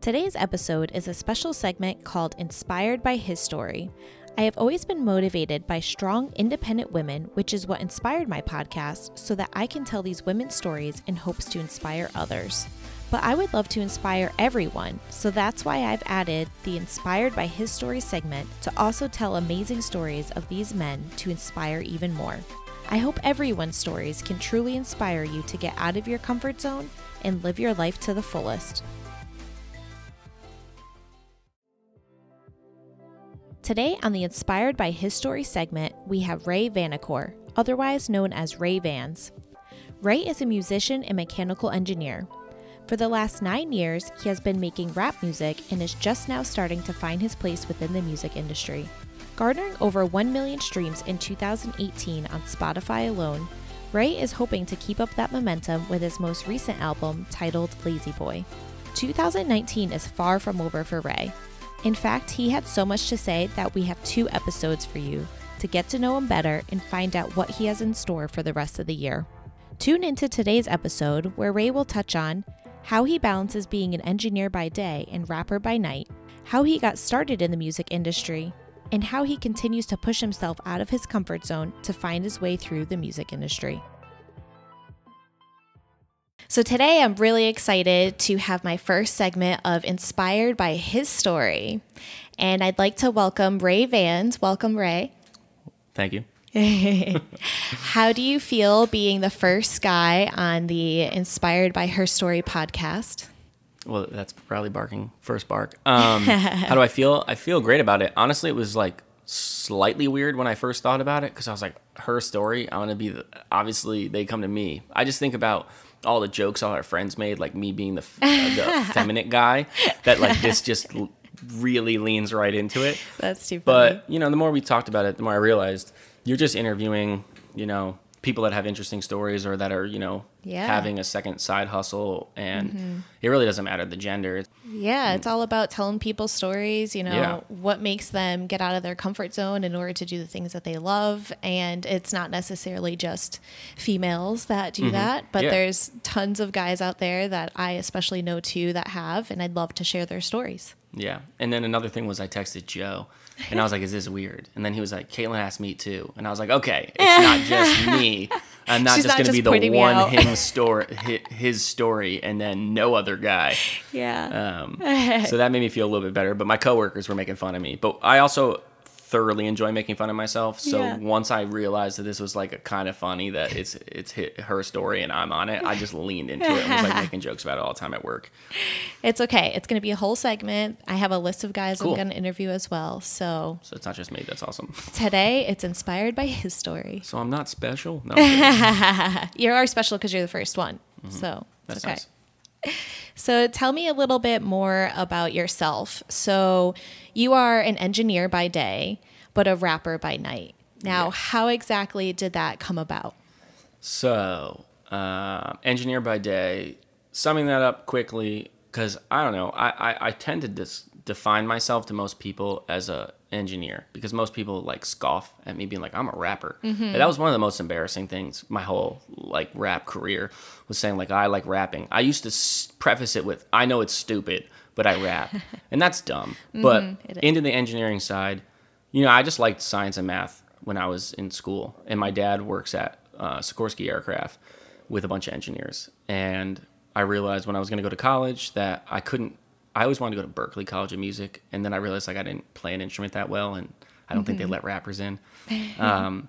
Today's episode is a special segment called Inspired by His Story. I have always been motivated by strong, independent women, which is what inspired my podcast, so that I can tell these women's stories in hopes to inspire others. But I would love to inspire everyone, so that's why I've added the Inspired by His Story segment to also tell amazing stories of these men to inspire even more. I hope everyone's stories can truly inspire you to get out of your comfort zone and live your life to the fullest. Today on the Inspired by His Story segment, we have Ray Vanacore, otherwise known as Ray Vans. Ray is a musician and mechanical engineer. For the last nine years, he has been making rap music and is just now starting to find his place within the music industry. Garnering over 1 million streams in 2018 on Spotify alone, Ray is hoping to keep up that momentum with his most recent album titled Lazy Boy. 2019 is far from over for Ray, in fact, he had so much to say that we have two episodes for you to get to know him better and find out what he has in store for the rest of the year. Tune into today's episode where Ray will touch on how he balances being an engineer by day and rapper by night, how he got started in the music industry, and how he continues to push himself out of his comfort zone to find his way through the music industry. So, today I'm really excited to have my first segment of Inspired by His Story. And I'd like to welcome Ray Vans. Welcome, Ray. Thank you. How do you feel being the first guy on the Inspired by Her Story podcast? Well, that's probably barking first bark. Um, how do I feel? I feel great about it. Honestly, it was like slightly weird when I first thought about it because I was like, her story. I want to be the, obviously they come to me. I just think about all the jokes all our friends made, like me being the, uh, the effeminate guy, that like this just really leans right into it. That's too funny. But you know, the more we talked about it, the more I realized you're just interviewing, you know, people that have interesting stories or that are you know yeah. having a second side hustle and mm-hmm. it really doesn't matter the gender yeah it's all about telling people stories you know yeah. what makes them get out of their comfort zone in order to do the things that they love and it's not necessarily just females that do mm-hmm. that but yeah. there's tons of guys out there that i especially know too that have and i'd love to share their stories yeah and then another thing was i texted joe and I was like, "Is this weird?" And then he was like, "Caitlin asked me too," and I was like, "Okay, it's not just me. I'm not She's just going to be the one him story, his story, and then no other guy." Yeah. Um, so that made me feel a little bit better. But my coworkers were making fun of me. But I also thoroughly enjoy making fun of myself. So yeah. once I realized that this was like a kind of funny that it's it's hit her story and I'm on it, I just leaned into it and was like making jokes about it all the time at work. It's okay. It's going to be a whole segment. I have a list of guys cool. I'm going to interview as well. So So it's not just me. That's awesome. Today it's inspired by his story. So I'm not special? No. you are special because you're the first one. Mm-hmm. So That's okay. Nice. So, tell me a little bit more about yourself. So, you are an engineer by day, but a rapper by night. Now, yeah. how exactly did that come about? So, uh, engineer by day, summing that up quickly, because I don't know, I, I, I tend to dis- define myself to most people as a engineer because most people like scoff at me being like I'm a rapper. Mm-hmm. that was one of the most embarrassing things my whole like rap career was saying like I like rapping. I used to s- preface it with I know it's stupid, but I rap. and that's dumb. Mm-hmm, but into the engineering side, you know, I just liked science and math when I was in school. And my dad works at uh, Sikorsky Aircraft with a bunch of engineers. And I realized when I was going to go to college that I couldn't I always wanted to go to Berklee College of Music, and then I realized like I didn't play an instrument that well, and I don't mm-hmm. think they mm-hmm. let rappers in. Um,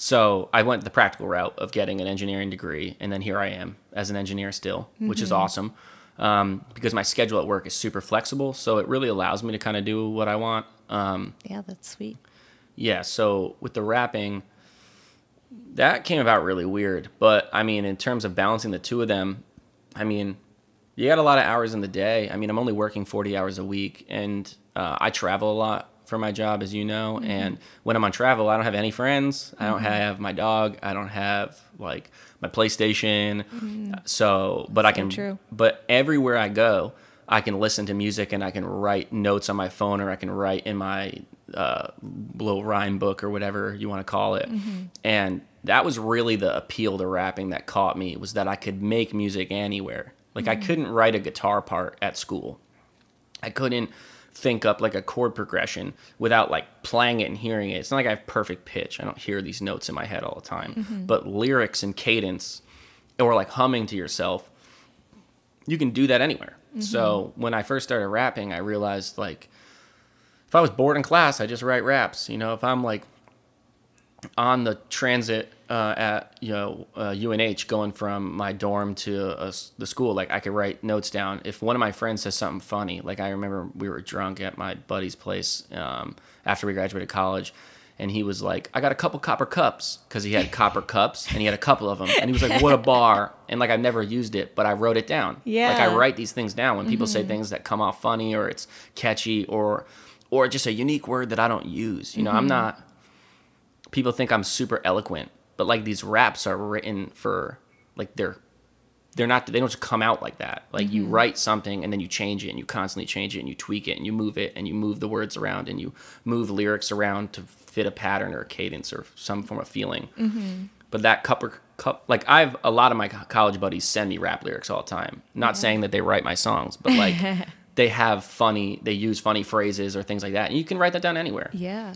so I went the practical route of getting an engineering degree, and then here I am as an engineer still, mm-hmm. which is mm-hmm. awesome um, because my schedule at work is super flexible. So it really allows me to kind of do what I want. Um, yeah, that's sweet. Yeah. So with the rapping, that came about really weird. But I mean, in terms of balancing the two of them, I mean, you got a lot of hours in the day. I mean, I'm only working 40 hours a week, and uh, I travel a lot for my job, as you know. Mm-hmm. And when I'm on travel, I don't have any friends. Mm-hmm. I don't mm-hmm. have my dog. I don't have like my PlayStation. Mm-hmm. So, but I can. True. But everywhere I go, I can listen to music and I can write notes on my phone, or I can write in my uh, little rhyme book or whatever you want to call it. Mm-hmm. And that was really the appeal to rapping that caught me was that I could make music anywhere. Like mm-hmm. I couldn't write a guitar part at school. I couldn't think up like a chord progression without like playing it and hearing it. It's not like I have perfect pitch. I don't hear these notes in my head all the time. Mm-hmm. But lyrics and cadence or like humming to yourself, you can do that anywhere. Mm-hmm. So when I first started rapping, I realized like if I was bored in class, I just write raps. You know, if I'm like on the transit uh, at you know uh, UNH going from my dorm to uh, the school, like I could write notes down. If one of my friends says something funny, like I remember we were drunk at my buddy's place um, after we graduated college, and he was like, "I got a couple copper cups" because he had copper cups and he had a couple of them, and he was like, "What a bar!" And like I've never used it, but I wrote it down. Yeah, like I write these things down when people say things that come off funny or it's catchy or or just a unique word that I don't use. You know, I'm not people think I'm super eloquent, but like these raps are written for like they're they're not they don't just come out like that. Like you mm-hmm. write something and then you change it and you constantly change it and you tweak it and you move it and you move the words around and you move lyrics around to fit a pattern or a cadence or some form of feeling. Mm-hmm. But that couple cup like I've a lot of my college buddies send me rap lyrics all the time. Not saying that they write my songs, but like they have funny they use funny phrases or things like that. And you can write that down anywhere. Yeah.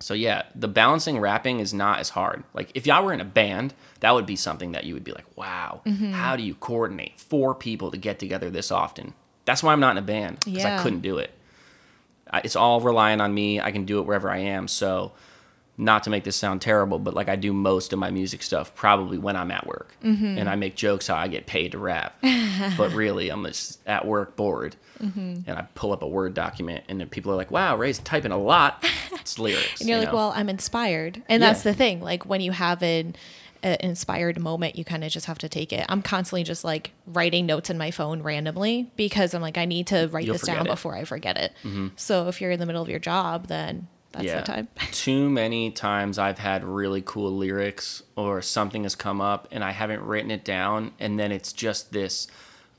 So yeah, the balancing rapping is not as hard. Like if y'all were in a band, that would be something that you would be like, wow, Mm-hmm. how do you coordinate four people to get together this often? That's why I'm not in a band because Yeah. I couldn't do it. I- It's all relying on me. I can do it wherever I am. So not to make this sound terrible, but like I do most of my music stuff probably when I'm at work, Mm-hmm. and I make jokes how I get paid to rap, but really I'm just at work bored, Mm-hmm. and I pull up a word document, and then people are like, "Wow, Ray's typing a lot." It's lyrics, And you're you like, know? well, I'm inspired. And that's the thing. Like when you have an, an inspired moment, you kind of just have to take it. I'm constantly just like writing notes in my phone randomly because I'm like, I need to write You'll this down it. Mm-hmm. before I forget it. So if you're in the middle of your job, then that's the time. Too many times I've had really cool lyrics or something has come up and I haven't written it down and then it's just this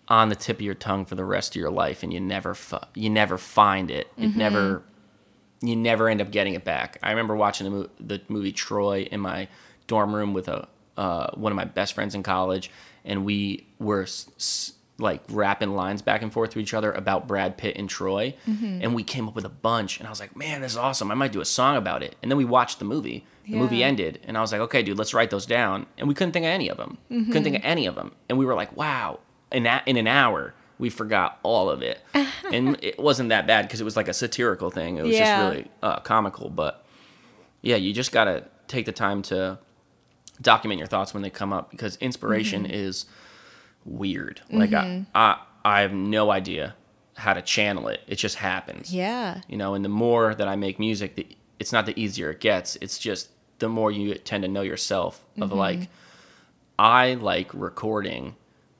on the tip of your tongue for the rest of your life and you never fu- you never find it. It never you never end up getting it back. I remember watching the, mo- the movie Troy in my dorm room with a uh, one of my best friends in college, and we were s- s- like rapping lines back and forth to each other about Brad Pitt and Troy, and we came up with a bunch. And I was like, "Man, this is awesome! I might do a song about it." And then we watched the movie. The movie ended, and I was like, "Okay, dude, let's write those down." And we couldn't think of any of them. Couldn't think of any of them, and we were like, "Wow!" In that in an hour, we forgot all of it, and it wasn't that bad because it was like a satirical thing. It was Yeah. just really uh, comical, but yeah, you just gotta take the time to document your thoughts when they come up because inspiration Mm-hmm. is weird. Like I, mm-hmm. I, I have no idea how to channel it. It just happens. Yeah. You know, and the more that I make music, the, it's not the easier it gets. It's just the more you tend to know yourself. Of mm-hmm. like, I like recording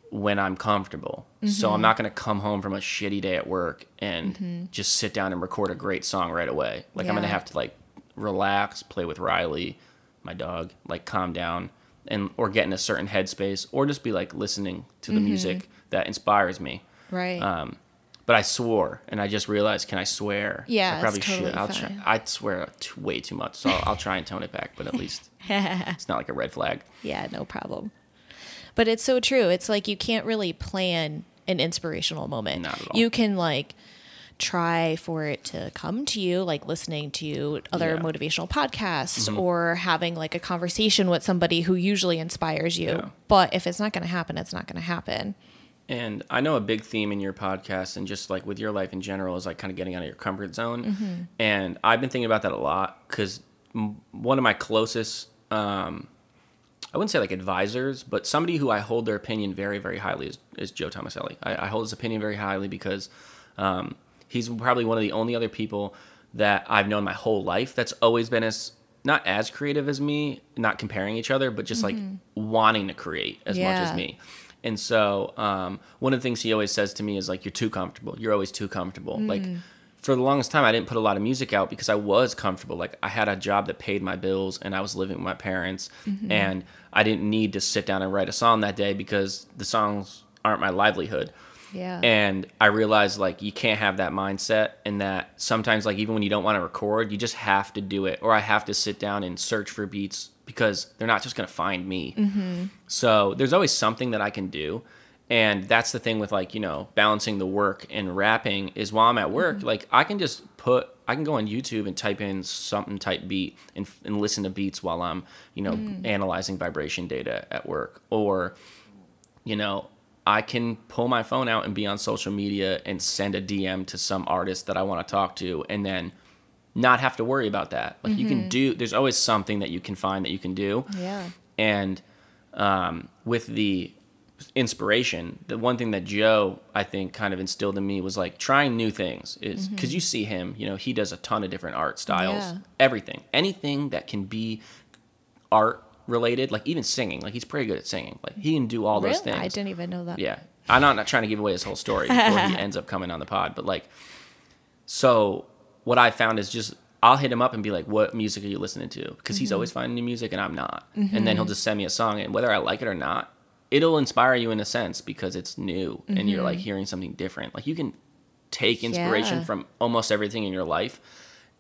when I'm comfortable. So I'm mm-hmm. not gonna come home from a shitty day at work and just sit down and record a great song right away. Like I'm gonna have to like relax, play with Riley, my dog, like calm down and or get in a certain headspace or just be like listening to the music that inspires me. Right. Um, but I swore, and I just realized, can I swear? Yeah, I probably totally should. I'll try. I swear way too much, so I'll, I'll try and tone it back. But at least it's not like a red flag. Yeah, no problem. But it's so true. It's like you can't really plan an inspirational moment. Not at all. You can like try for it to come to you, like listening to other Yeah. Mm-hmm. motivational podcasts or having like a conversation with somebody who usually inspires you. Yeah. But if it's not going to happen, it's not going to happen. And I know a big theme in your podcast and just like with your life in general is like kind of getting out of your comfort zone. Mm-hmm. And I've been thinking about that a lot because one of my closest, um, I wouldn't say like advisors, but somebody who I hold their opinion very, very highly is, is Joe Tomaselli. I, I hold his opinion very highly because um, he's probably one of the only other people that I've known my whole life that's always been as not as creative as me, not comparing each other, but just like mm-hmm. wanting to create as much as me. And so, um, one of the things he always says to me is like, "You're too comfortable. You're always too comfortable." Mm. Like, for the longest time, I didn't put a lot of music out because I was comfortable. Like, I had a job that paid my bills, and I was living with my parents, mm-hmm. and I didn't need to sit down and write a song that day because the songs aren't my livelihood. Yeah. And I realized like you can't have that mindset, and that sometimes like even when you don't want to record, you just have to do it, or I have to sit down and search for beats because they're not just gonna find me. So there's always something that I can do, and that's the thing with like you know balancing the work and rapping is while i'm at work Mm-hmm. like i can just put i can go on youtube and type in something type beat and, and listen to beats while i'm you know Mm. analyzing vibration data at work or you know i can pull my phone out and be on social media and send a dm to some artist that i want to talk to and then not have to worry about that like you Mm-hmm. can do there's always something that you can find that you can do Yeah. and um, with the inspiration, the one thing that Joe I think kind of instilled in me was like trying new things. Is because you see him, you know, he does a ton of different art styles, Mm-hmm. Yeah. everything, anything that can be art related, like even singing. Like he's pretty good at singing. Like he can do all those Really? things. I didn't even know that. Yeah. I'm not, not trying to give away his whole story before he ends up coming on the pod, but like, so what I found is just I'll hit him up and be like, "What music are you listening to?" Because he's always mm-hmm. finding new music and I'm not, and then mm-hmm. he'll just send me a song, and whether I like it or not, it'll inspire you in a sense because it's new and you're like mm-hmm. hearing something different. Like you can take inspiration Yeah. from almost everything in your life,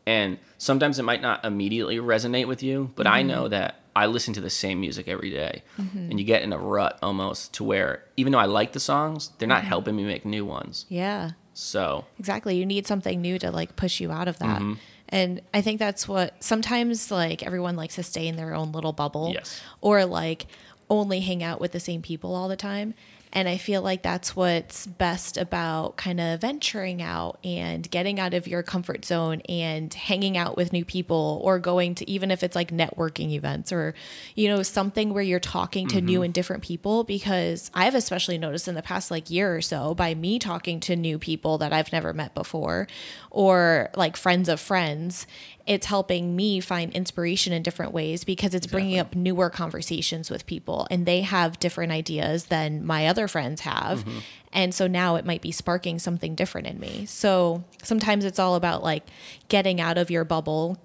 and sometimes it might not immediately resonate with you, but I know that I listen to the same music every day, and you get in a rut almost to where even though I like the songs, they're not helping me make new ones. Yeah. So Exactly. You need something new to like push you out of that. Mm-hmm. And I think that's what sometimes like everyone likes to stay in their own little bubble Yes. or like only hang out with the same people all the time. And I feel like that's what's best about kind of venturing out and getting out of your comfort zone and hanging out with new people or going to even if it's like networking events or, you know, something where you're talking to new mm-hmm. and different people. Because I've especially noticed in the past like year or so by me talking to new people that I've never met before or like friends of friends, it's helping me find inspiration in different ways because it's bringing up newer conversations with people and they have different ideas than my other friends have. Mm-hmm. And so now it might be sparking something different in me. So sometimes it's all about like getting out of your bubble,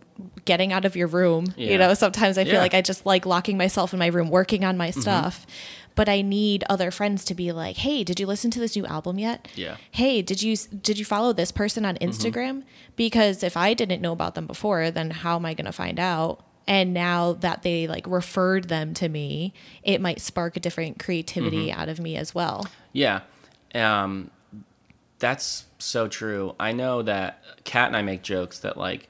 getting out of your room. Yeah. You know, sometimes I feel Yeah. like I just like locking myself in my room, working on my Mm-hmm. stuff. But I need other friends to be like, "Hey, did you listen to this new album yet? Yeah. Hey, did you did you follow this person on Instagram? Because if I didn't know about them before, then how am I going to find out? And now that they like referred them to me, it might spark a different creativity out of me as well. Yeah. Um, that's so true. I know that Kat and I make jokes that like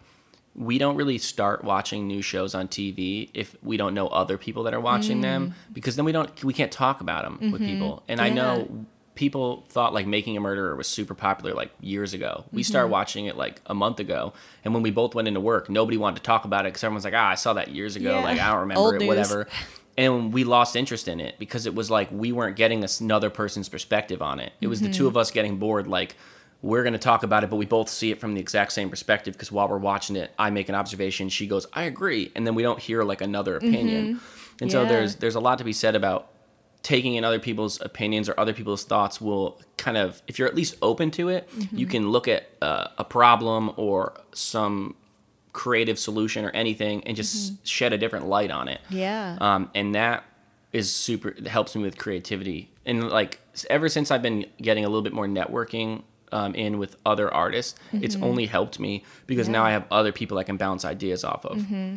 we don't really start watching new shows on TV if we don't know other people that are watching them mm. because then we don't we can't talk about them with mm-hmm. people. And I know people thought like Making a Murderer was super popular like years ago. We started mm-hmm. watching it like a month ago, and when we both went into work, nobody wanted to talk about it because everyone's like, "Ah, I saw that years ago. Yeah. Like I don't remember Old it, news. whatever." and we lost interest in it because it was like we weren't getting another person's perspective on it. It was the two mm-hmm. of us getting bored, like we're going to talk about it, but we both see it from the exact same perspective because while we're watching it, I make an observation, she goes, "I agree," and then we don't hear like another opinion. And so there's there's a lot to be said about taking in other people's opinions or other people's thoughts will kind of if you're at least open to it you can look at uh, a problem or some creative solution or anything and just shed a different light on it. Yeah. um, and that is super it helps me with creativity. And like ever since i've been getting a little bit more networking um, in with other artists. It's mm-hmm. only helped me because now i have other people i can bounce ideas off of. Mm-hmm.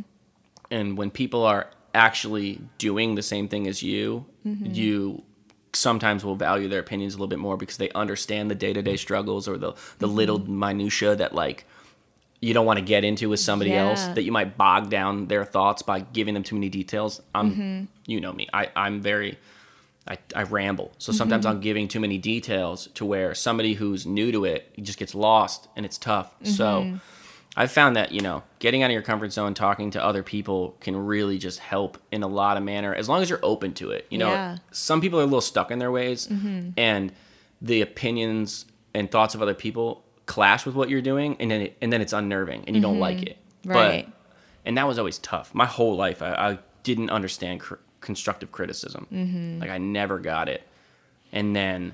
And when people are actually doing the same thing as you mm-hmm. you sometimes will value their opinions a little bit more because they understand the day-to-day struggles or the the little minutia that like you don't want to get into with somebody else that you might bog down their thoughts by giving them too many details. I'm, you know me, I, I'm very, I, I ramble. So sometimes mm-hmm. I'm giving too many details to where somebody who's new to it just gets lost and it's tough. So mm-hmm. I've found that, you know, getting out of your comfort zone, talking to other people can really just help in a lot of manner as long as you're open to it. You know, Yeah. some people are a little stuck in their ways mm-hmm. and the opinions and thoughts of other people clash with what you're doing and then it, and then it's unnerving and you don't like it. Right. But and that was always tough. My whole life I, I didn't understand cr- constructive criticism. Mm-hmm. Like I never got it. And then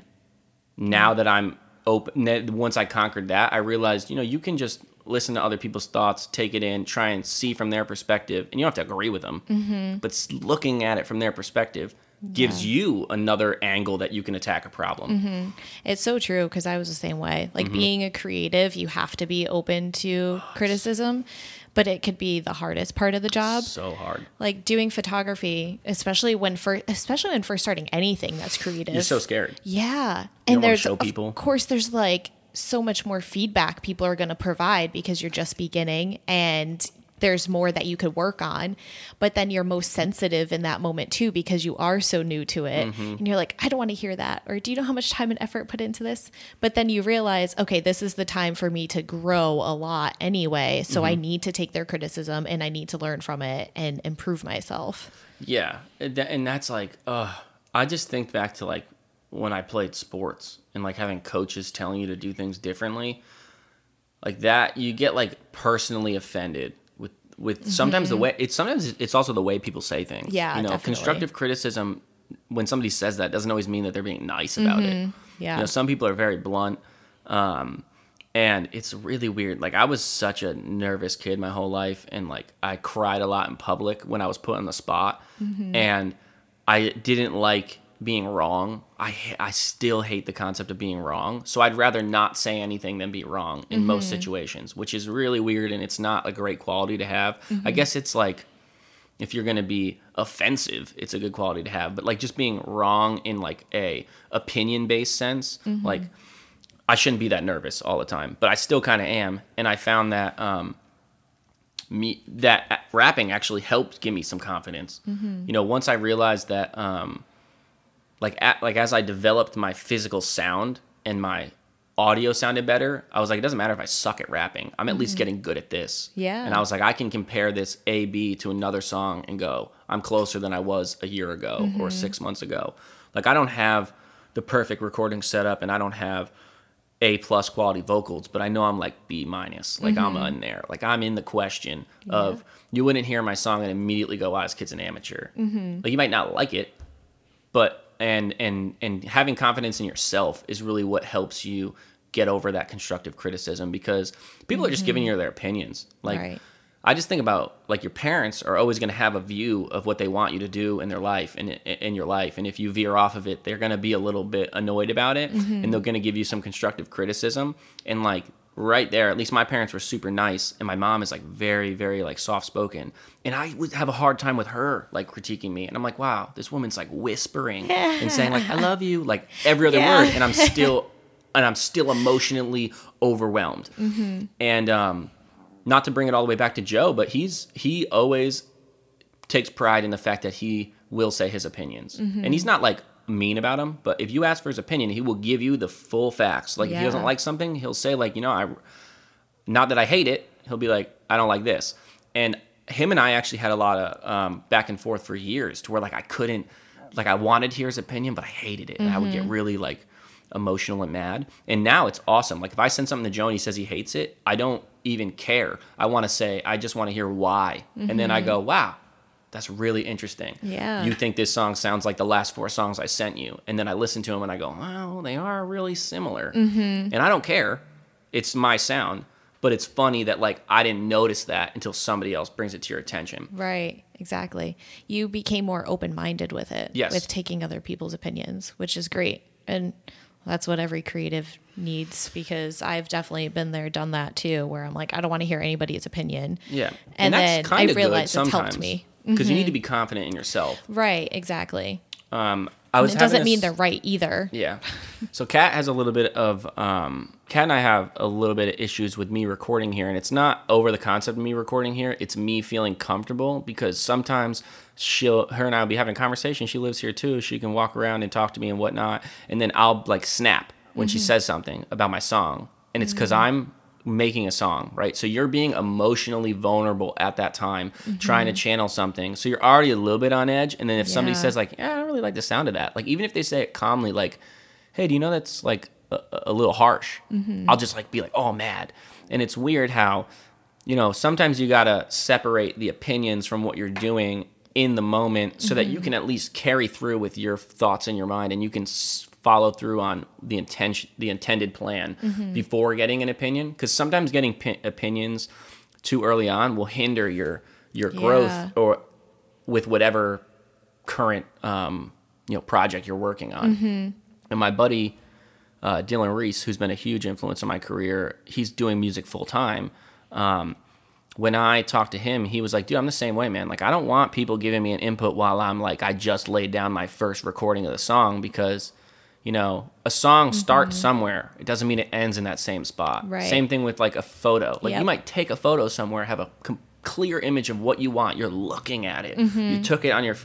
now that I'm open once I conquered that, I realized, you know, you can just listen to other people's thoughts, take it in, try and see from their perspective, and you don't have to agree with them. Mm-hmm. But looking at it from their perspective gives you another angle that you can attack a problem. Mm-hmm. It's so true because I was the same way. Like Mm-hmm. being a creative, you have to be open to criticism. But it could be the hardest part of the job. So hard. Like doing photography, especially when first, especially when first starting anything that's creative. You're so scared. Yeah. don't And there's show people. Of course there's like so much more feedback people are going to provide because you're just beginning and there's more that you could work on. But then you're most sensitive in that moment too because you are so new to it. Mm-hmm. And you're like, I don't want to hear that. Or do you know how much time and effort put into this? But then you realize, okay, this is the time for me to grow a lot anyway. So Mm-hmm. I need to take their criticism and I need to learn from it and improve myself. Yeah, and that's like, uh, I just think back to like when I played sports and like having coaches telling you to do things differently, like that. You get like personally offended with with sometimes the way it's sometimes it's also the way people say things. Mm-hmm. Yeah, you know, definitely. constructive criticism when somebody says that doesn't always mean that they're being nice about it. Mm-hmm. Yeah. You know, some people are very blunt. Um, and it's really weird. Like I was such a nervous kid my whole life, and like I cried a lot in public when I was put on the spot, Mm-hmm. and I didn't like being wrong. I I still hate the concept of being wrong. So I'd rather not say anything than be wrong in most Mm-hmm. situations, which is really weird, and it's not a great quality to have. Mm-hmm. I guess it's like if you're gonna be offensive, it's a good quality to have. But like just being wrong in like a opinion based sense, Mm-hmm. like I shouldn't be that nervous all the time, but I still kind of am. And I found that um, me that rapping actually helped give me some confidence. You know, once I realized that, um, like at, like as I developed my physical sound and my audio sounded better, I was like, it doesn't matter if I suck at rapping. I'm at least mm-hmm. getting good at this. Yeah. And I was like, I can compare this A B to another song and go, I'm closer than I was a year ago or mm-hmm. six months ago. Like I don't have the perfect recording setup and I don't have a plus quality vocals, but I know I'm like B minus. Like I'm mm-hmm. in there. Like I'm in the question of you wouldn't hear my song and immediately go, "Wow, this kid's an amateur." Like you might not like it, but and and and having confidence in yourself is really what helps you get over that constructive criticism because people are just giving mm-hmm. you their opinions. Like Right. I just think about like your parents are always going to have a view of what they want you to do in their life and in your life, and if you veer off of it, they're going to be a little bit annoyed about it, mm-hmm. and they're going to give you some constructive criticism. And like right there, at least my parents were super nice, and my mom is like very, very like soft spoken, and I would have a hard time with her like critiquing me, and I'm like, wow, this woman's like whispering and saying like I love you like every other Yeah. word, and I'm still and I'm still emotionally overwhelmed, and um not to bring it all the way back to Joe, but he's he always takes pride in the fact that he will say his opinions, and he's not like mean about him, But if you ask for his opinion, he will give you the full facts. Like if he doesn't like something, he'll say like, you know, I not that I hate it. He'll be like, I don't like this, and him and I actually had a lot of um, back and forth for years to where like I couldn't like I wanted to hear his opinion, but I hated it, and I would get really like emotional and mad. And now it's awesome. Like if I send something to Joe and he says he hates it, I don't even care. I want to say I just want to hear why, and then I go, wow. That's really interesting. Yeah. You think this song sounds like the last four songs I sent you. And then I listen to them and I go, well, they are really similar. Mm-hmm. And I don't care. It's my sound. But it's funny that like I didn't notice that until somebody else brings it to your attention. Right, exactly. You became more open minded with it, Yes. with taking other people's opinions, which is great. And that's what every creative needs because I've definitely been there, done that too, where I'm like, I don't want to hear anybody's opinion. Yeah. And, then I realized it's helped me. Because you need to be confident in yourself. Right, exactly. Um, I And was it doesn't mean they're right either. Yeah. So Kat has a little bit of um Kat and I have a little bit of issues with me recording here and it's not over the concept of me recording here. It's me feeling comfortable because sometimes she'll her and I'll be having a conversation. She lives here too. She can walk around and talk to me and whatnot. And then I'll like snap when she says something about my song. And it's because I'm making a song, right? So you're being emotionally vulnerable at that time, trying to mm-hmm. channel something. So you're already a little bit on edge. And then if somebody says like, "Yeah, I don't really like the sound of that," like even if they say it calmly, like, "Hey, do you know that's like a, a little harsh?" Mm-hmm. I'll just like be like, "Oh, mad." And it's weird how, you know, sometimes you gotta separate the opinions from what you're doing in the moment so that you mm-hmm. can at least carry through with your thoughts in your mind and you can s- follow through on the intention the intended plan before getting an opinion because sometimes getting pi- opinions too early on will hinder your your growth Yeah. or with whatever current um, you know project you're working on and my buddy uh, Dylan Reese, who's been a huge influence on my career, he's doing music full time. Um, when I talked to him, he was like, dude, I'm the same way, man. Like, I don't want people giving me an input while I'm like, I just laid down my first recording of the song because, you know, a song starts somewhere. It doesn't mean it ends in that same spot. Mm-hmm. Right. Same thing with like a photo. Like, Yep. you might take a photo somewhere, have a com- clear image of what you want. You're looking at it. Mm-hmm. You took it on your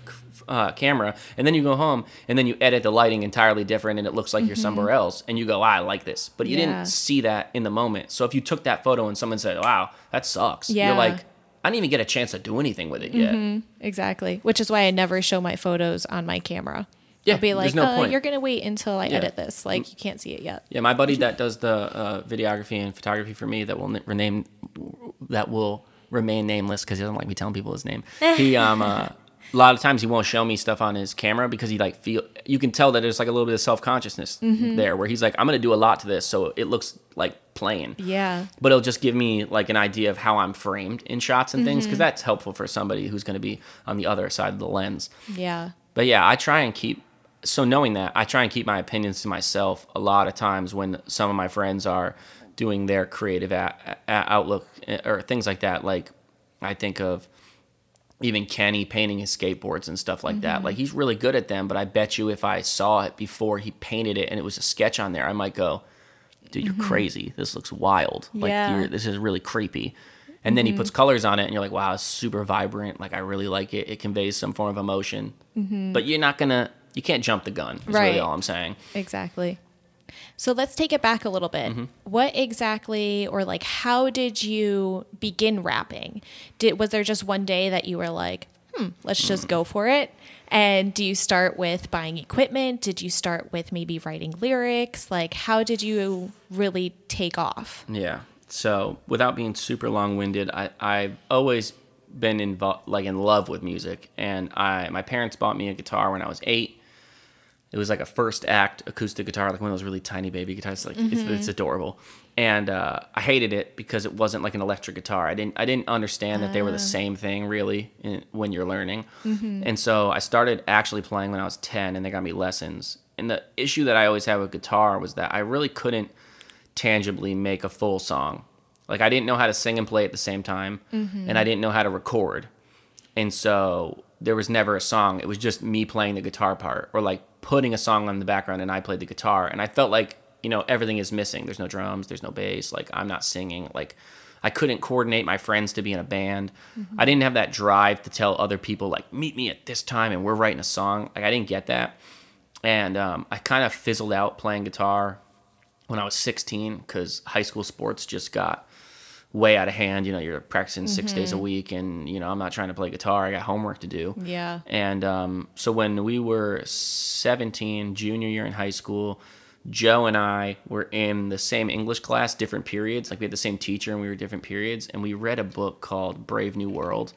uh, camera, and then you go home, and then you edit the lighting entirely different, and it looks like you're somewhere else, and you go, ah, I like this. But you Mm-hmm. Yeah. didn't see that in the moment. So if you took that photo and someone said, wow, that sucks, Yeah. you're like, I didn't even get a chance to do anything with it yet. Exactly. Which is why I never show my photos on my camera. Yeah, I'll be like, no uh, you're gonna wait until I Yeah. edit this. Like you can't see it yet. Yeah, my buddy that does the uh, videography and photography for me that will n- rename that will remain nameless because he doesn't like me telling people his name. He um uh, a lot of times he won't show me stuff on his camera because he like feel you can tell that there's like a little bit of self consciousness Mm-hmm. there where he's like I'm gonna do a lot to this so it looks like plain. Yeah. But it'll just give me like an idea of how I'm framed in shots and things because that's helpful for somebody who's going to be on the other side of the lens. Yeah. But yeah, I try and keep. So knowing that, I try and keep my opinions to myself. A lot of times when some of my friends are doing their creative outlook eh, or things like that, like I think of even Kenny painting his skateboards and stuff like that. Like mm-hmm. he's really good at them, but I bet you if I saw it before he painted it and it was a sketch on there, I might go, "Dude, you're mm-hmm. crazy. This looks wild. Like Yeah. you're, this is really creepy." And then he puts mm-hmm. colors on it, and you're like, "Wow, it's super vibrant. Like I really like it. It conveys some form of emotion." But you're not gonna, you can't jump the gun. Is Right. really all I'm saying. Exactly. So let's take it back a little bit. Mm-hmm. What exactly or like how did you begin rapping? Did was there just one day that you were like, "Hmm, let's just Mm. go for it?" And do you start with buying equipment? Did you start with maybe writing lyrics? Like how did you really take off? Yeah. So without being super long winded, I I've always been involved like in love with music, and I my parents bought me a guitar when I was eight. It was like a first act acoustic guitar, like one of those really tiny baby guitars. Like it's, mm-hmm. it's adorable, and uh, I hated it because it wasn't like an electric guitar. I didn't I didn't understand that they were the ah. same thing really in, when you're learning, mm-hmm. and so I started actually playing when I was ten, and they got me lessons. And the issue that I always had with guitar was that I really couldn't tangibly make a full song. Like I didn't know how to sing and play at the same time, mm-hmm. and I didn't know how to record. And so there was never a song. It was just me playing the guitar part or like putting a song on the background and I played the guitar. And I felt like, you know, everything is missing. There's no drums, there's no bass. Like I'm not singing. Like I couldn't coordinate my friends to be in a band. I didn't have that drive to tell other people like meet me at this time and we're writing a song. Like I didn't get that. And um, I kind of fizzled out playing guitar when I was 16 because high school sports just got way out of hand. You know, you're practicing 6 days a week, and you know, I'm not trying to play guitar. I got homework to do. Yeah. And um, so when we were 17, junior year in high school, Joe and I were in the same English class, different periods. Like we had the same teacher, and we were different periods. And we read a book called Brave New World.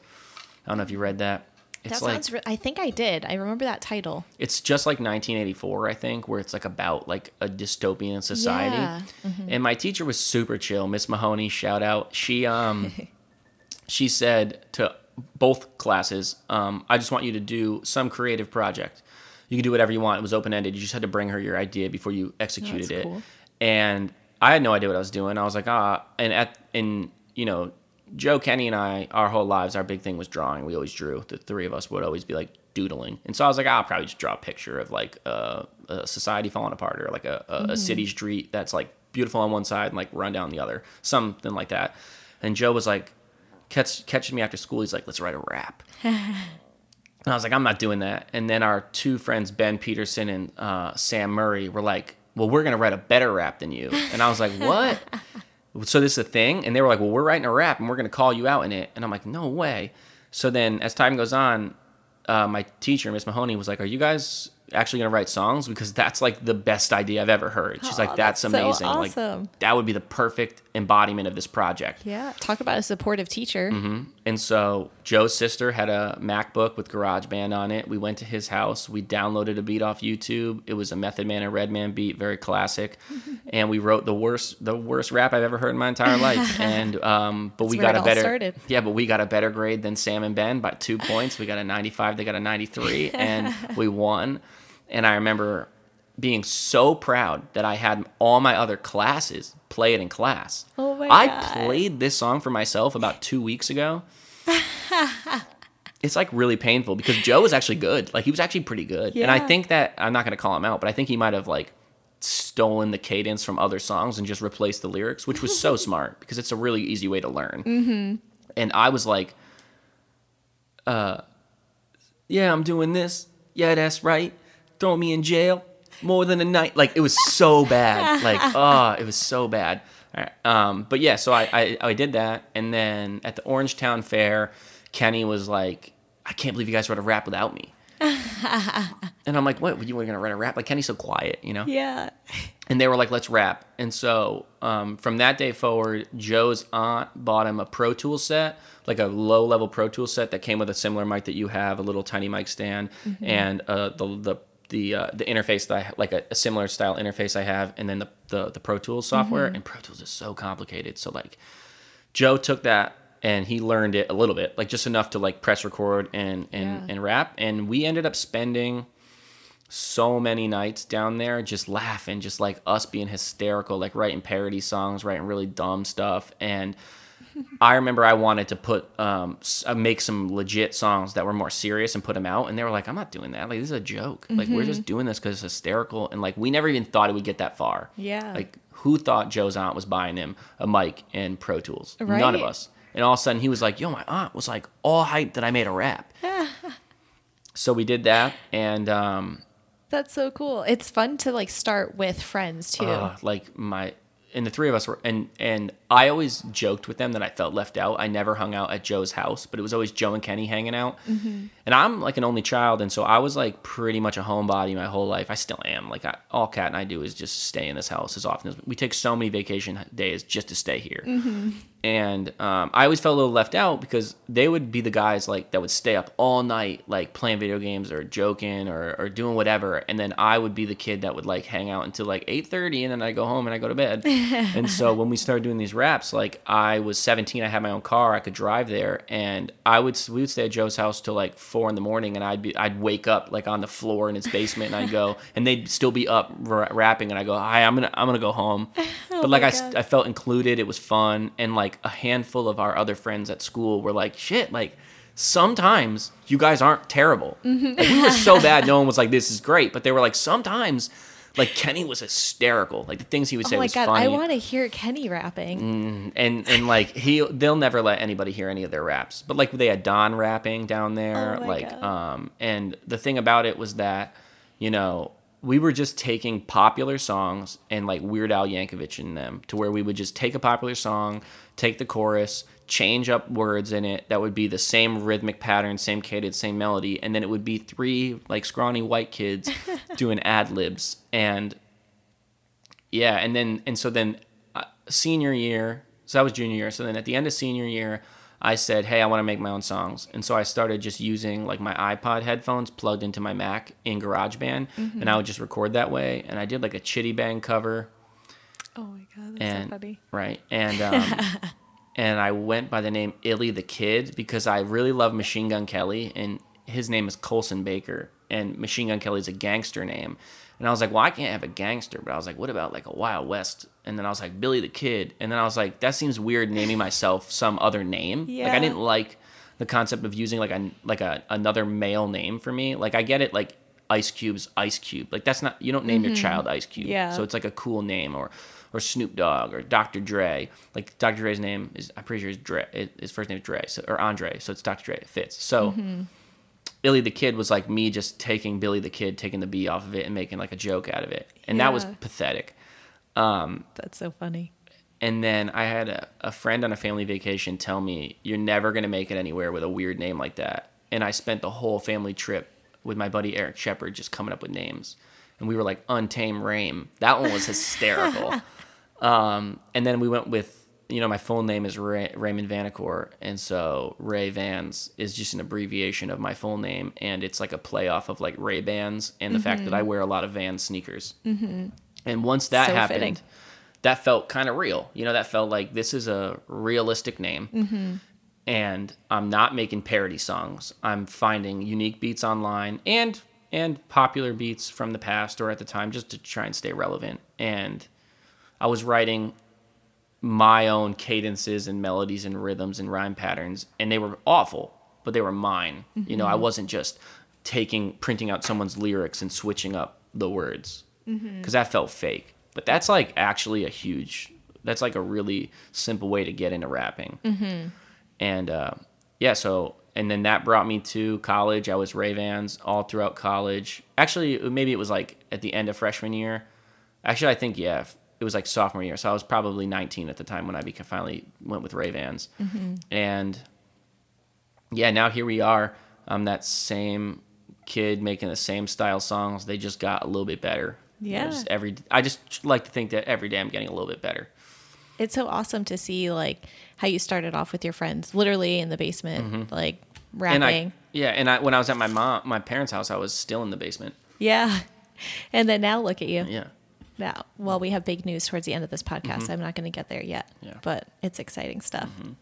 I don't know if you read that. It's that like sounds re- I think I did. I remember that title. it's just like 1984 i think where it's like about like a dystopian society Yeah. and my teacher was super chill miss mahoney shout out she um she said to both classes um i just want you to do some creative project you can do whatever you want it was open-ended you just had to bring her your idea before you executed it cool. and i had no idea what i was doing i was like ah and at and you know joe kenny and i our whole lives our big thing was drawing. We always drew. The three of us would always be like doodling. And so i was like i'll probably just draw a picture of like uh, a society falling apart or like a, a, a city street that's like beautiful on one side and like run down the other something like that. And joe was like catch catches me after school. He's like let's write a rap. And I was like, I'm not doing that. And then our two friends, Ben Peterson and uh, Sam Murray, were like, Well, we're gonna write a better rap than you. And I was like, What? so this is a thing? And they were like, Well, we're writing a rap and we're gonna call you out in it. And I'm like, No way. So then as time goes on, uh, my teacher, Miss Mahoney, was like, Are you guys actually gonna write songs? Because that's like the best idea I've ever heard. She's Oh, like, That's, that's so amazing. awesome. Like that would be the perfect embodiment of this project. Yeah. Talk about a supportive teacher. And so Joe's sister had a MacBook with GarageBand on it. We went to his house. We downloaded a beat off YouTube. It was a Method Man and Redman beat, very classic. and we wrote the worst, the worst rap I've ever heard in my entire life. And um, but we got a better, started. yeah, but we got a better grade than Sam and Ben by two points. We got a 95. They got a 93, and we won. And I remember being so proud that I had all my other classes play it in class. Oh my I God. played this song for myself about two weeks ago. it's like really painful because Joe was actually good. Like he was actually pretty good. And I think that I'm not gonna call him out, but I think he might have like stolen the cadence from other songs and just replaced the lyrics, which was so smart because it's a really easy way to learn. Mm-hmm. And I was like, uh, yeah, I'm doing this. Yeah, that's right. Throw me in jail more than a night. Like it was so bad. Like oh, it was so bad. Right. Um, but yeah, so I, I I did that, and then at the Orangetown Fair, Kenny was like, I can't believe you guys wrote a rap without me. and I'm like, what? You were gonna write a rap? Like Kenny's so quiet, you know? Yeah. and they were like, "Let's rap." And so um, from that day forward, Joe's aunt bought him a Pro Tool set, like a low level Pro Tool set that came with a similar mic that you have, a little tiny mic stand, and uh, the the the uh, the interface that I ha- like a, a similar style interface I have, and then the the, the Pro Tools software. And Pro Tools is so complicated. So like, Joe took that and he learned it a little bit, like just enough to like press record and and Yeah. and rap. And we ended up spending so many nights down there just laughing, just like us being hysterical, like writing parody songs, writing really dumb stuff. And I remember I wanted to put um uh, make some legit songs that were more serious and put them out, and they were like, "I'm not doing that. Like this is a joke. Like we're just doing this because it's hysterical." And like we never even thought it would get that far. Yeah. Like who thought Joe's aunt was buying him a mic and Pro Tools? None of us. And all of a sudden he was like, "Yo, my aunt was like all hyped that I made a rap." so we did that, and um, That's so cool. It's fun to like start with friends too. uh, like my and the three of us were and and I always joked with them that I felt left out. I never hung out at Joe's house, but it was always Joe and Kenny hanging out. And I'm like an only child, and so I was like pretty much a homebody my whole life. I still am. Like I, all Kat and I do is just stay in this house as often as we take so many vacation days just to stay here. And um, I always felt a little left out because they would be the guys like that would stay up all night, like playing video games or joking or, or doing whatever, and then I would be the kid that would like hang out until like eight thirty, and then I go home and I go to bed. and so when we started doing these raps, like I was seventeen, I had my own car, I could drive there, and I would we would stay at Joe's house till like four in the morning, and I'd be I'd wake up like on the floor in his basement, and I'd go, and they'd still be up ra- rapping, and I go, hi, I'm gonna I'm gonna go home, but like I, God. I felt included, it was fun, and like a handful of our other friends at school were like, shit, like sometimes you guys aren't terrible. Mm-hmm. Like, we were so bad, no one was like, this is great, but they were like, sometimes. Like Kenny was hysterical. Like the things he would say oh my god, funny I want to hear Kenny rapping. and and like he they'll never let anybody hear any of their raps but like they had don rapping down there Oh my like God. um and the thing about it was that you know we were just taking popular songs and like weird al yankovic in them to where we would just take a popular song take the chorus change up words in it that would be the same rhythmic pattern same cadence same melody and then it would be three like scrawny white kids doing ad libs and yeah, and then and so then uh, senior year, so that was junior year. So then at the end of senior year, I said, "Hey, I want to make my own songs." And so I started just using like my iPod headphones plugged into my Mac in GarageBand, and I would just record that way. And I did like a Chiddy Bang cover, Oh my god, that's and so funny. right, and um, and I went by the name Illy the Kid because I really love Machine Gun Kelly, and his name is Colson Baker, and Machine Gun Kelly is a gangster name. And I was like, well, I can't have a gangster, but I was like, what about like a Wild West? And then I was like, Billy the Kid, and then I was like, that seems weird naming myself some other name. Yeah. Like I didn't like the concept of using like a like a another male name for me. Like I get it, like Ice Cube's Ice Cube. Like that's not you don't name your mm-hmm. child Ice Cube. Yeah. So it's like a cool name or or Snoop Dogg or Dr. Dre. Like Dr. Dre's name is I'm pretty sure is Dre. His first name is Dre so, or Andre. So it's Dr. Dre. It fits. So mm-hmm. Billy the Kid was like me just taking Billy the Kid, taking the B off of it and making like a joke out of it, and that was Yeah. pathetic. Um, That's so funny. And then I had a, a friend on a family vacation tell me, You're never going to make it anywhere with a weird name like that. And I spent the whole family trip with my buddy Eric Shepard just coming up with names. And we were like, Untame Rame. That one was hysterical. um, and then we went with, you know, my full name is Ray, Raymond Vanacore. And so Ray Vans is just an abbreviation of my full name. And it's like a playoff of like Ray Bans and the fact that I wear a lot of Van sneakers. Mm-hmm. And once that So happened, fitting. that felt kind of real. You know, that felt like this is a realistic name. Mm-hmm. And I'm not making parody songs. I'm finding unique beats online and and popular beats from the past or at the time just to try and stay relevant. And I was writing my own cadences and melodies and rhythms and rhyme patterns, and they were awful, but they were mine. Mm-hmm. You know, I wasn't just taking, printing out someone's lyrics and switching up the words because mm-hmm. that felt fake. But that's like actually a huge, that's like a really simple way to get into rapping. Mm-hmm. And uh, yeah, so and then that brought me to college. I was Ray Vans all throughout college. Actually, maybe it was like at the end of freshman year. Actually, I think yeah, it was like sophomore year. So I was probably 19 at the time when I finally went with Ray Vans. Mm-hmm. And yeah, now here we are. I'm that same kid making the same style songs. They just got a little bit better. Yeah. Just every I just like to think that every day I'm getting a little bit better. It's so awesome to see like how you started off with your friends, literally in the basement, mm-hmm. like rapping. And I, yeah, and I when I was at my mom my parents' house, I was still in the basement. Yeah. And then now look at you. Yeah now. Well, we have big news towards the end of this podcast. Mm-hmm. I'm not going to get there yet, yeah. but it's exciting stuff. Mm-hmm.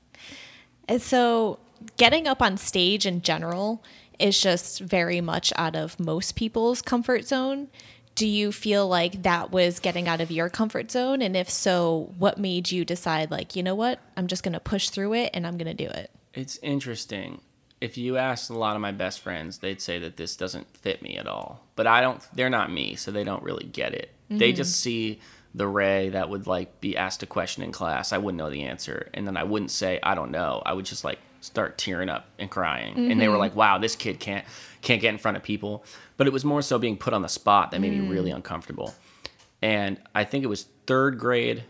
And so, getting up on stage in general is just very much out of most people's comfort zone. Do you feel like that was getting out of your comfort zone? And if so, what made you decide, like, you know what, I'm just going to push through it and I'm going to do it? It's interesting if you ask a lot of my best friends, they'd say that this doesn't fit me at all. But I don't. They're not me, so they don't really get it. Mm-hmm. They just see the Ray that would like be asked a question in class. I wouldn't know the answer, and then I wouldn't say I don't know. I would just like start tearing up and crying, mm-hmm. and they were mm-hmm. like, "Wow, this kid can't can't get in front of people." But it was more so being put on the spot that made mm. me really uncomfortable. And I think it was third grade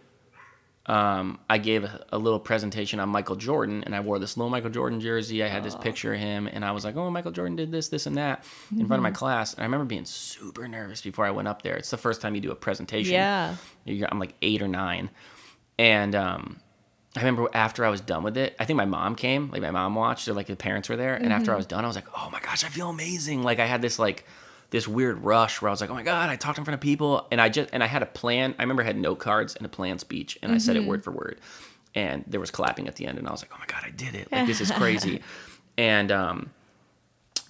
um, I gave a, a, little presentation on Michael Jordan, and I wore this little Michael Jordan jersey. I had this picture of him, and I was like, "Oh, Michael Jordan did this, this, and that" in mm-hmm. front of my mm-hmm. class. And I remember being super nervous before I went up there. It's the first time you do a presentation. Yeah, I'm like eight or nine, and um, I remember after I was done with it, I think my mom came, like my mom watched, or like the parents were there, and mm-hmm. after I mm-hmm. was done, I was like, "Oh my gosh, I feel amazing!" Like I had this like this weird rush where I was like, oh my god, I talked in front of people, and I just and I had a plan. I remember I had note cards and a plan speech, and mm-hmm. I said it mm-hmm. word for word, and there was clapping at the end, and I was like, oh my god, I did it! Like this is crazy, and um,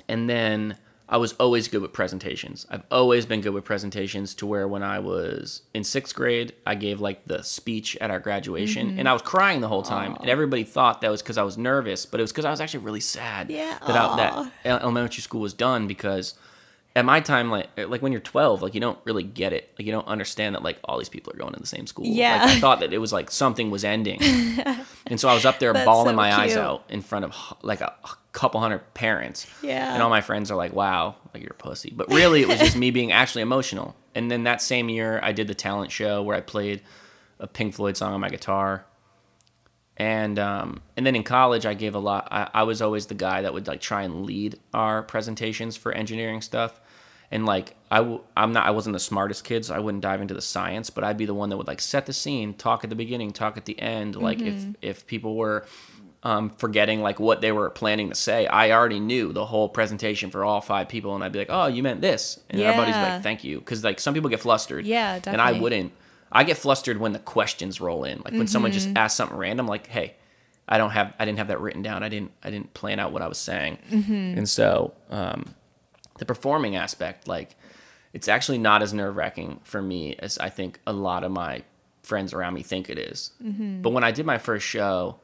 and then. I was always good with presentations. I've always been good with presentations to where when I was in sixth grade, I gave like the speech at our graduation mm-hmm. and I was crying the whole time. Aww. And everybody thought that was because I was nervous, but it was because I was actually really sad yeah. that, I, that elementary school was done because at my time, like like when you're 12, like you don't really get it. Like you don't understand that like all these people are going to the same school. Yeah. Like, I thought that it was like something was ending, and so I was up there bawling so my cute. eyes out in front of like a, a, couple hundred parents. Yeah. And all my friends are like, "Wow, like you're a pussy," but really it was just me being actually emotional. And then that same year, I did the talent show where I played a Pink Floyd song on my guitar. And um, and then in college, I gave a lot. I, I was always the guy that would like try and lead our presentations for engineering stuff and like I w- I'm not I wasn't the smartest kid, so I wouldn't dive into the science, but I'd be the one that would like set the scene, talk at the beginning, talk at the end. Like mm-hmm. if if people were um, forgetting like what they were planning to say, I already knew the whole presentation for all five people, and I'd be like, "Oh, you meant this," and yeah. everybody's like, "Thank you," because like some people get flustered, yeah, definitely. and I wouldn't. I get flustered when the questions roll in. Like when mm-hmm. someone just mm-hmm. asks something random, like, "Hey, I don't have, I didn't have that written down. I didn't, I didn't plan out what I was saying." Mm-hmm. And so, um, the performing aspect, like, it's actually not as nerve wracking for me as I think a lot of my friends around me think it is. Mm-hmm. But when I did my first show,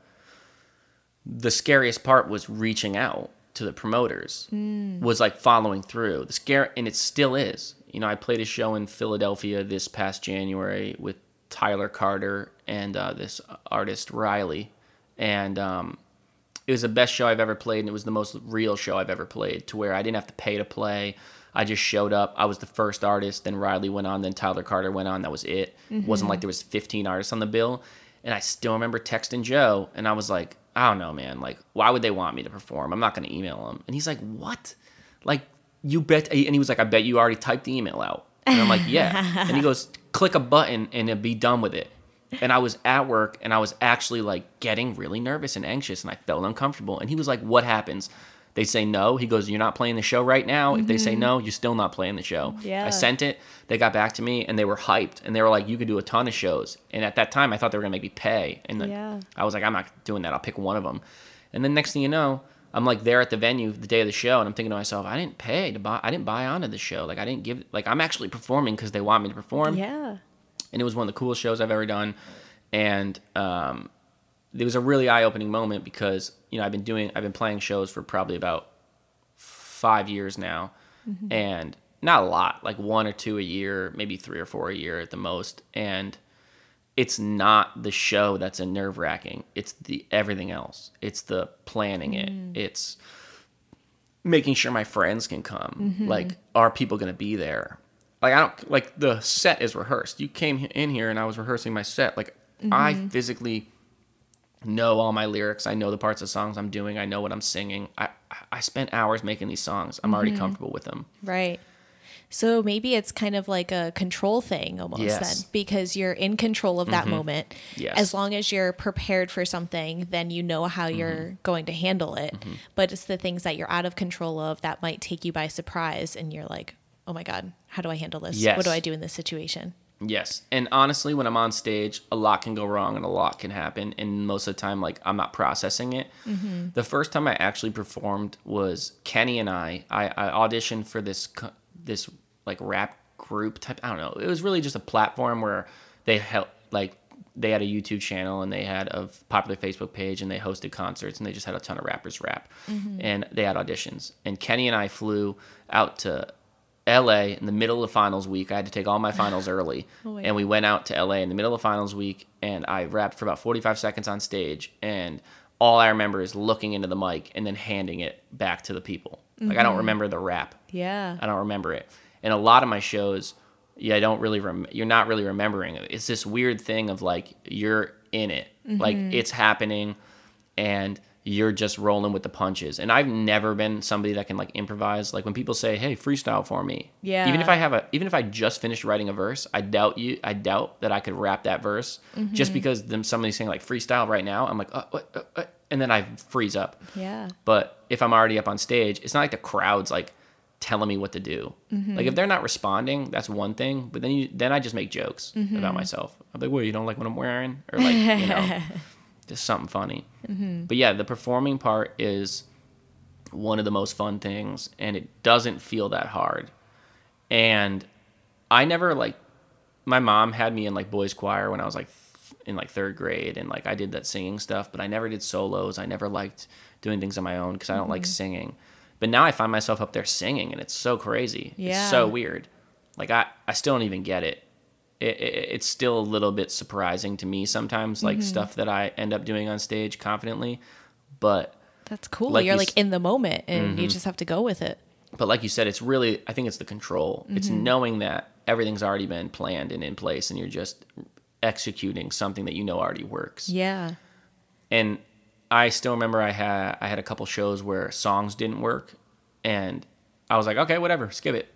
the scariest part was reaching out to the promoters, mm. was like following through. The scare, and it still is you know, I played a show in Philadelphia this past January with Tyler Carter and uh, this artist Riley, and um, it was the best show I've ever played, and it was the most real show I've ever played. To where I didn't have to pay to play. I just showed up. I was the first artist. Then Riley went on. Then Tyler Carter went on. That was it. Mm-hmm. It wasn't like there was 15 artists on the bill. And I still remember texting Joe, and I was like, I don't know, man. Like, why would they want me to perform? I'm not going to email him. And he's like, What? Like, you bet and he was like i bet you already typed the email out and i'm like yeah and he goes click a button and it'll be done with it and i was at work and i was actually like getting really nervous and anxious and i felt uncomfortable and he was like what happens they say no he goes you're not playing the show right now mm-hmm. if they say mm-hmm. no you're still not playing the show yeah. i sent it they got back to me and they were hyped and they were like you could do a ton of shows and at that time i thought they were going to make me pay and yeah. i was like i'm not doing that i'll pick one of them and then next thing you know I'm like there at the venue the day of the show, and I'm thinking to myself, I didn't pay to buy, I didn't buy onto the show. Like I didn't give, like I'm actually performing because they want me to perform. Yeah. And it was one of the coolest shows I've ever done, and um, it was a really eye opening moment because you know I've been doing, I've been playing shows for probably about five years now, mm-hmm. and not a lot, like one or two a year, maybe three or four a year at the most, and it's not the show that's a nerve wracking. It's the everything else. It's the planning it. Mm. It's making sure my friends can come. Mm-hmm. Like, are people gonna be there? Like I don't like the set is rehearsed. You came in here and I was rehearsing my set. Like I mm-hmm. physically know all my lyrics. I know the parts of songs I'm doing. I know what I'm singing. I I spent hours making these songs. I'm already mm-hmm. comfortable with them. Right. So maybe it's kind of like a control thing almost Yes. then because you're in control of that mm-hmm. moment. Yes. As long as you're prepared for something, then you know how you're going to handle it. But it's the things that you're out of control of that might take you by surprise and you're like, "Oh my god, how do I handle this? Yes. What do I do in this situation?" Yes. And honestly, when I'm on stage, a lot can go wrong and a lot can happen. And most of the time, like, I'm not processing it. Mm-hmm. The first time I actually performed was Kenny and I. I, I auditioned for this, this like rap group type. I don't know. It was really just a platform where they help, like, they had a YouTube channel and they had a popular Facebook page and they hosted concerts and they just had a ton of rappers rap. Mm-hmm. And they had auditions. And Kenny and I flew out to LA in the middle of finals week. I had to take all my finals early. Oh and we went out to LA in the middle of finals week and I rapped for about 45 seconds on stage and all I remember is looking into the mic and then handing it back to the people. Like I don't mm-hmm. remember the rap. Yeah. I don't remember it. And a lot of my shows, yeah, I don't really rem- you're not really remembering it. It's this weird thing of like you're in it. Like mm-hmm. it's happening and you're just rolling with the punches. And I've never been somebody that can like improvise. Like when people say, "Hey, freestyle for me." Yeah. Even if I have a even if I just finished writing a verse, I doubt you I doubt that I could rap that verse just because them somebody's saying like freestyle right now. I'm like, uh, uh, uh," and then I freeze up. Yeah. But if I'm already up on stage, it's not like the crowd's like telling me what to do. Mm-hmm. Like if they're not responding, that's one thing. But then you then I just make jokes Mm-hmm. about myself. I'm like, "Well, You don't like what I'm wearing?" Or like, you know, just something funny. Mm-hmm. But yeah, the performing part is one of the most fun things, and it doesn't feel that hard. And I never like my mom had me in like boys choir when I was like th- in like third grade and like I did that singing stuff, but I never did solos. I never liked doing things on my own because I don't like singing. But now I find myself up there singing and it's so crazy. It's so weird. Like I, I still don't even get it. It, it. It's still a little bit surprising to me sometimes, like stuff that I end up doing on stage confidently. But That's cool. Like you're you like s- Mm-hmm. in the moment and you just have to go with it. but like you said, it's really I think it's the control. It's knowing that everything's already been planned and in place, and you're just executing something that you know already works. Yeah. And I still remember I had I had a couple shows where songs didn't work, and I was like, okay, whatever, skip it.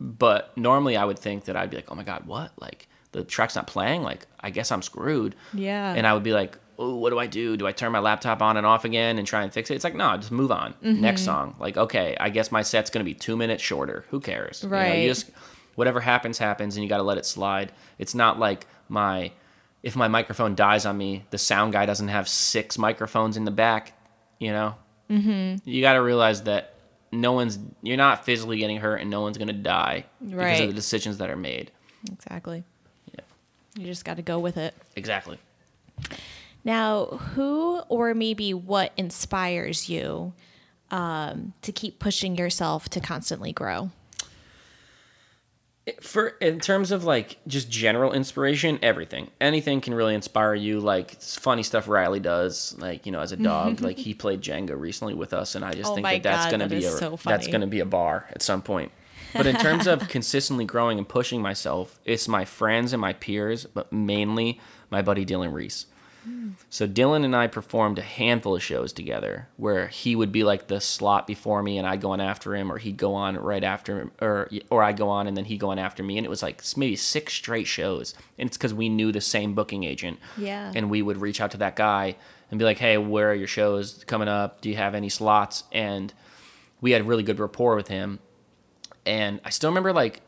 But normally I would think that I'd be like, oh my god, what? Like the track's not playing. Like I guess I'm screwed. Yeah. And I would be like, oh, what do I do? Do I turn my laptop on and off again and try and fix it? It's like, no, just move on. Mm-hmm. Next song. Like, okay, I guess my set's gonna be two minutes shorter. Who cares? You know, Right. you just whatever happens, happens, and you got to let it slide. It's not like my if my microphone dies on me, the sound guy doesn't have six microphones in the back. You know, mm-hmm. you got to realize that no one's you're not physically getting hurt, and no one's gonna die because of the decisions that are made. Exactly. Yeah. You just got to go with it. Exactly. Now, who or maybe what inspires you um, to keep pushing yourself to constantly grow? For in terms of like just general inspiration everything. Anything can really inspire you like it's funny stuff riley does like you know as a dog. Like he played jenga recently with us and i just Oh think that that's gonna that be a so that's gonna be a bar at some point. But in terms of consistently growing and pushing myself it's my friends and my peers but mainly my buddy dylan reese so Dylan and I performed a handful of shows together where he would be like the slot before me and I'd go on after him or he'd go on right after him or or I'd go on and then he'd go on after me. And it was like maybe six straight shows. And it's because we knew the same booking agent. Yeah. and we would reach out to that guy and be like hey where are your shows coming up? Do you have any slots? And we had really good rapport with him. And I still remember like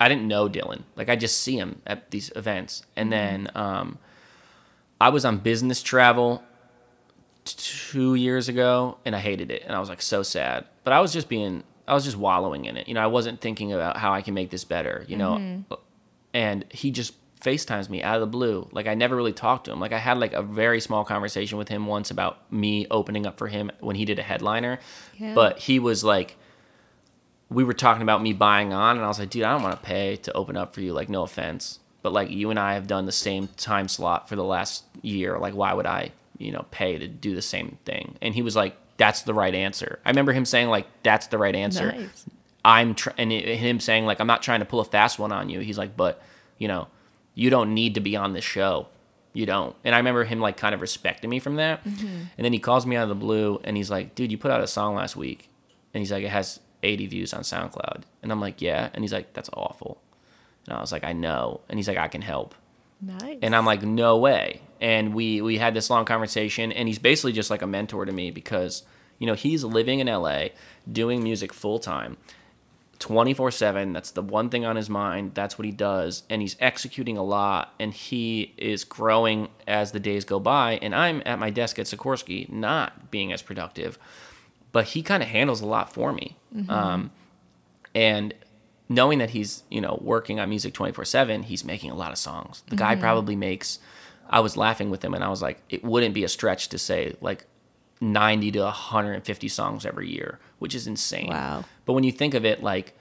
I didn't know Dylan. Like I just see him at these events. And then um, I was on business travel two years ago, and I hated it, and I was like so sad. But I was just being, I was just wallowing in it. You know, I wasn't thinking about how I can make this better. You know, mm-hmm. and he just FaceTimes me out of the blue. Like I never really talked to him. Like I had like a very small conversation with him once about me opening up for him when he did a headliner. Yeah. But he was like we were talking about me buying on and I was like, dude, I don't want to pay to open up for you. Like, no offense. But like you and I have done the same time slot for the last year. Like, why would I, you know, pay to do the same thing? And he was like, that's the right answer. I remember him saying like, that's the right answer. Nice. I'm tr- and it- him saying like I'm not trying to pull a fast one on you. He's like, but you know, you don't need to be on this show. You don't. And I remember him like kind of respecting me from that. Mm-hmm. And then he calls me out of the blue and he's like, dude, you put out a song last week, and he's like, it has 80 views on SoundCloud. And I'm like, yeah. And he's like, that's awful. And I was like, I know. And he's like, I can help. Nice. And I'm like, no way. And we we had this long conversation, and he's basically just like a mentor to me because you know he's living in LA, doing music full time, 24 seven. That's the one thing on his mind. That's what he does, and he's executing a lot, and he is growing as the days go by. And I'm at my desk at Sikorsky, not being as productive, but he kind of handles a lot for me. Um, and knowing that he's you know working on music 24/7 he's making a lot of songs. The guy mm-hmm. probably makes I was laughing with him and I was like it wouldn't be a stretch to say like 90 to 150 songs every year which is insane. Wow. but when you think of it like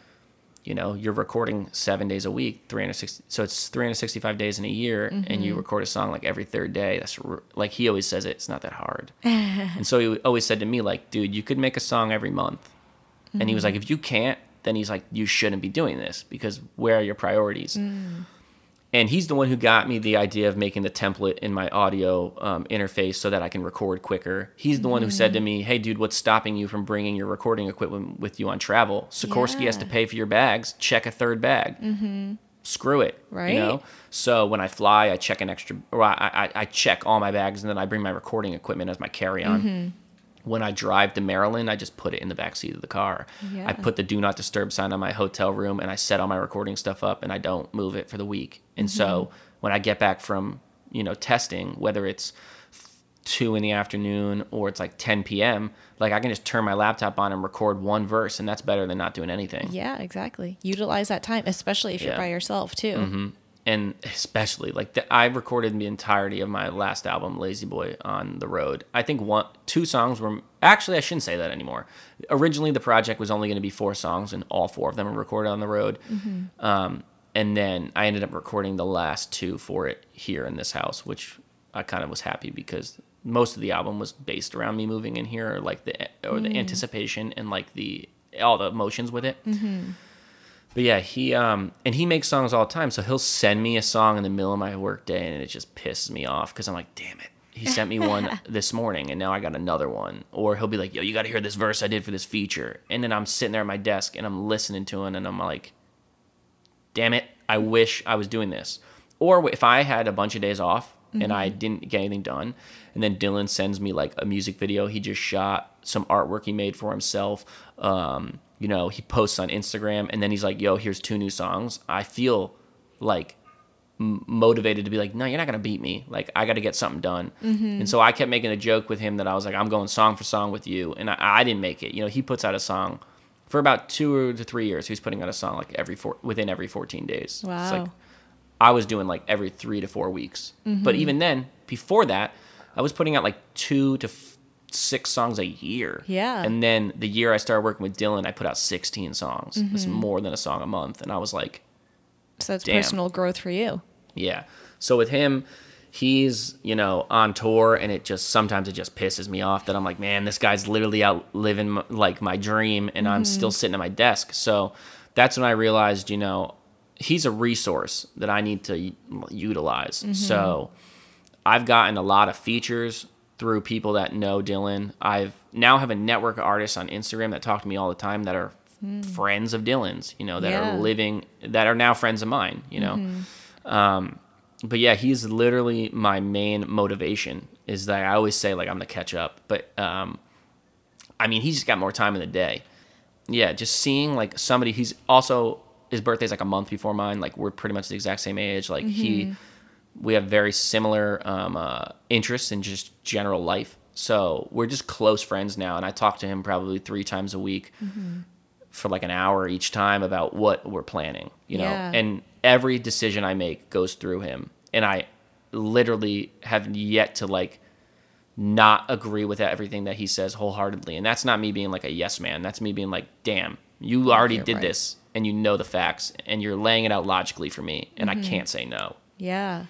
you know you're recording 7 days a week 360 so it's 365 days in a year and you mm-hmm. record a song like every third day that's r- like he always says it it's not that hard. And so he always said to me like dude you could make a song every month. And he was like, mm-hmm. if you can't, then he's like, you shouldn't be doing this because where are your priorities? Mm. And he's the one who got me the idea of making the template in my audio um, interface so that I can record quicker. He's the one who said to me, mm. hey, dude, what's stopping you from bringing your recording equipment with you on travel? Sikorsky has to pay for your bags. Check a third bag. Mm-hmm. Screw it. Right. You know? So when I fly, I check an extra, or I, I, I check all my bags and then I bring my recording equipment as my carry on mm-hmm. When I drive to Maryland, I just put it in the back seat of the car. Yeah. I put the do not disturb sign on my hotel room and I set all my recording stuff up and I don't move it for the week. And so mm-hmm. when I get back from, you know, testing, whether it's two in the afternoon or it's like 10 p.m., like I can just turn my laptop on and record one verse and that's better than not doing anything. yeah, exactly. Utilize that time, especially if you're Yeah. by yourself too. Mm-hmm. And especially like the, I recorded the entirety of my last album, Lazy Boy, on the road. I think one, two songs were actually I shouldn't say that anymore. Originally, the project was only going to be four songs, and all four of them were recorded on the road. Mm-hmm. Um, and then I ended up recording the last two for it here in this house, which I kind of was happy because most of the album was based around me moving in here, or like the or the mm. anticipation and like the all the emotions with it. Mm-hmm. But yeah, he um and he makes songs all the time. So he'll send me a song in the middle of my work day, and it just pisses me off because I'm like, damn it. He sent me one this morning, and now I got another one. Or he'll be like, yo, you got to hear this verse I did for this feature, and then I'm sitting there at my desk and I'm listening to it, and I'm like, damn it, I wish I was doing this. Or if I had a bunch of days off and I didn't get anything done, and then Dylan sends me like a music video he just shot, some artwork he made for himself. Um, you know, he posts on Instagram, and then he's like, "Yo, here's two new songs." I feel like m- motivated to be like, "No, you're not gonna beat me. Like, I got to get something done." Mm-hmm. And so I kept making a joke with him that I was like, "I'm going song for song with you," and I, I didn't make it. You know, he puts out a song for about two to three years. He's putting out a song like every four within every 14 days. It's Wow. like I was doing like every three to four weeks. But mm-hmm. even then, before that, I was putting out like two to f- six songs a year. Yeah. And then the year I started working with Dylan, I put out 16 songs. It's Mm-hmm. more than a song a month. And I was like, So that's Damn. personal growth for you. yeah. So with him, he's, you know, on tour and it just sometimes it just pisses me off that I'm like, man, this guy's literally out living like my dream and I'm still sitting at my desk. So that's when I realized, you know, he's a resource that I need to utilize. So I've gotten a lot of features through people that know Dylan. I've now have a network of artists on Instagram that talk to me all the time that are friends of Dylan's, you know, that Yeah. are living that are now friends of mine, you know. Um, but yeah, he's literally my main motivation. Is that I always say like I'm the catch up, but um, I mean he's just got more time in the day. Yeah, just seeing like somebody. He's also his birthday's like a month before mine. Like we're pretty much the exact same age. Like he, we have very similar um, uh, interests in just general life. So we're just close friends now. And I talk to him probably three times a week for like an hour each time about what we're planning, you know? Yeah. And every decision I make goes through him. And I literally have yet to like not agree with everything that he says wholeheartedly. And that's not me being like a yes man. That's me being like, damn, you already You're did right. this and you know the facts and you're laying it out logically for me. And Mm-hmm. I can't say no. Yeah.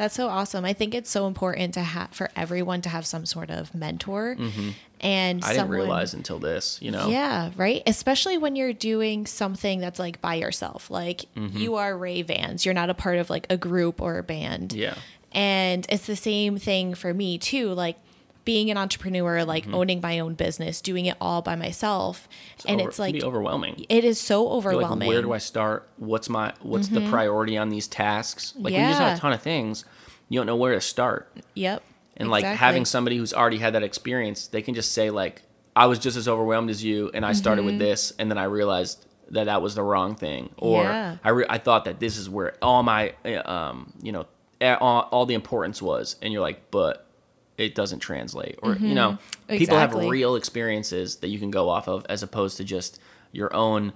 That's so awesome. I think it's so important to have for everyone to have some sort of mentor and Mm-hmm. I didn't realize until this, you know? Yeah, right. Especially when you're doing something that's like by yourself. Like Mm-hmm. you are Ray Vans. You're not a part of like a group or a band. Yeah. And it's the same thing for me too. Like being an entrepreneur, like Mm-hmm. owning my own business, doing it all by myself. and Over- it's it can like be overwhelming. it is so overwhelming. Mm-hmm. Like, where do I start? What's my what's the priority on these tasks? Like when you just have a ton of things, you don't know where to start. Yep. And like having somebody who's already had that experience, they can just say like, "I was just as overwhelmed as you, and I started with this, and then I realized that that was the wrong thing, or Mm-hmm. Yeah. I re- I thought that this is where all my uh, um you know eh, all, all the importance was," and you're like, "But." It doesn't translate, or you know, people have Mm-hmm. Real experiences that you can go off of, as opposed to just your own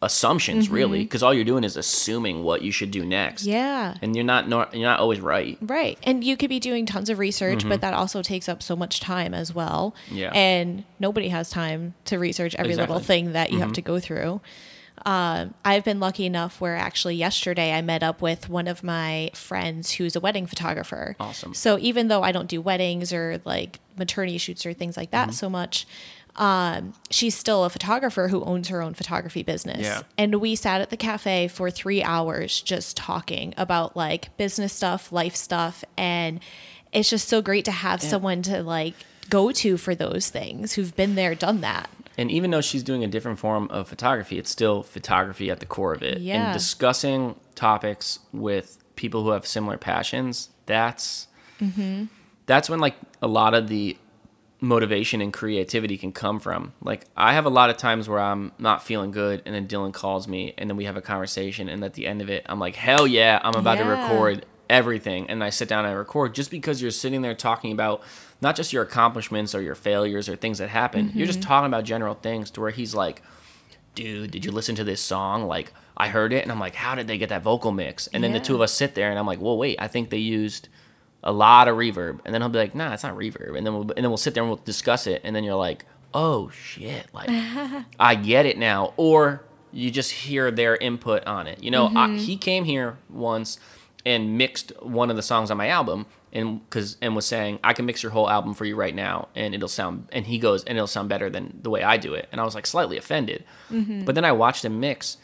assumptions, really, because all you're doing is assuming what you should do next. Mm-hmm. Yeah. and you're not you're not always right. Right. And you could be doing tons of research, but that also takes up so much time as well. Mm-hmm. Yeah. And nobody has time to research every little thing that you have to go through. Um, I've been lucky enough where actually yesterday I met up with one of my friends who's a wedding photographer. Awesome. So even though I don't do weddings or like maternity shoots or things like Mm-hmm. that so much, um, she's still a photographer who owns her own photography business. Yeah. And we sat at the cafe for three hours just talking about like business stuff, life stuff. And it's just so great to have someone to like go to for those things who've been there, done that. And even though she's doing a different form of photography, it's still photography at the core of it. Yeah. And discussing topics with people who have similar passions, that's Mm-hmm. that's when like a lot of the motivation and creativity can come from. Like I have a lot of times where I'm not feeling good and then Dylan calls me and then we have a conversation and at the end of it I'm like, "Hell yeah, I'm about to record everything." And I sit down and I record just because you're sitting there talking about not just your accomplishments or your failures or things that happen. You're just mm-hmm. talking about general things to where he's like, dude, did you listen to this song? Like, I heard it, and I'm like, how did they get that vocal mix? And then the two of us sit there, and I'm like, well, wait, I think they used a lot of reverb. And then he'll be like, nah, it's not reverb. And then we'll, and then we'll sit there and we'll discuss it, and then you're like, oh shit, like, I get it now. Or you just hear their input on it. You know, I, mm-hmm. he came here once and mixed one of the songs on my album and because and was saying I can mix your whole album for you right now and it'll sound and he goes and it'll sound better than the way I do it. And I was like slightly offended. Mm-hmm. But then I watched him mix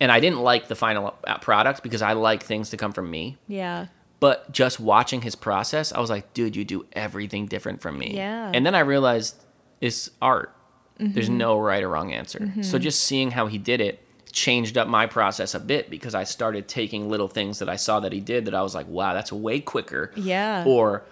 and I didn't like the final uh, product because I like things to come from me. Yeah. but just watching his process I was like dude you do everything different from me. Yeah. and then I realized it's art. Mm-hmm. There's no right or wrong answer. Mm-hmm. So just seeing how he did it changed up my process a bit because I started taking little things that I saw that he did that I was like, wow, that's way quicker. Yeah. Or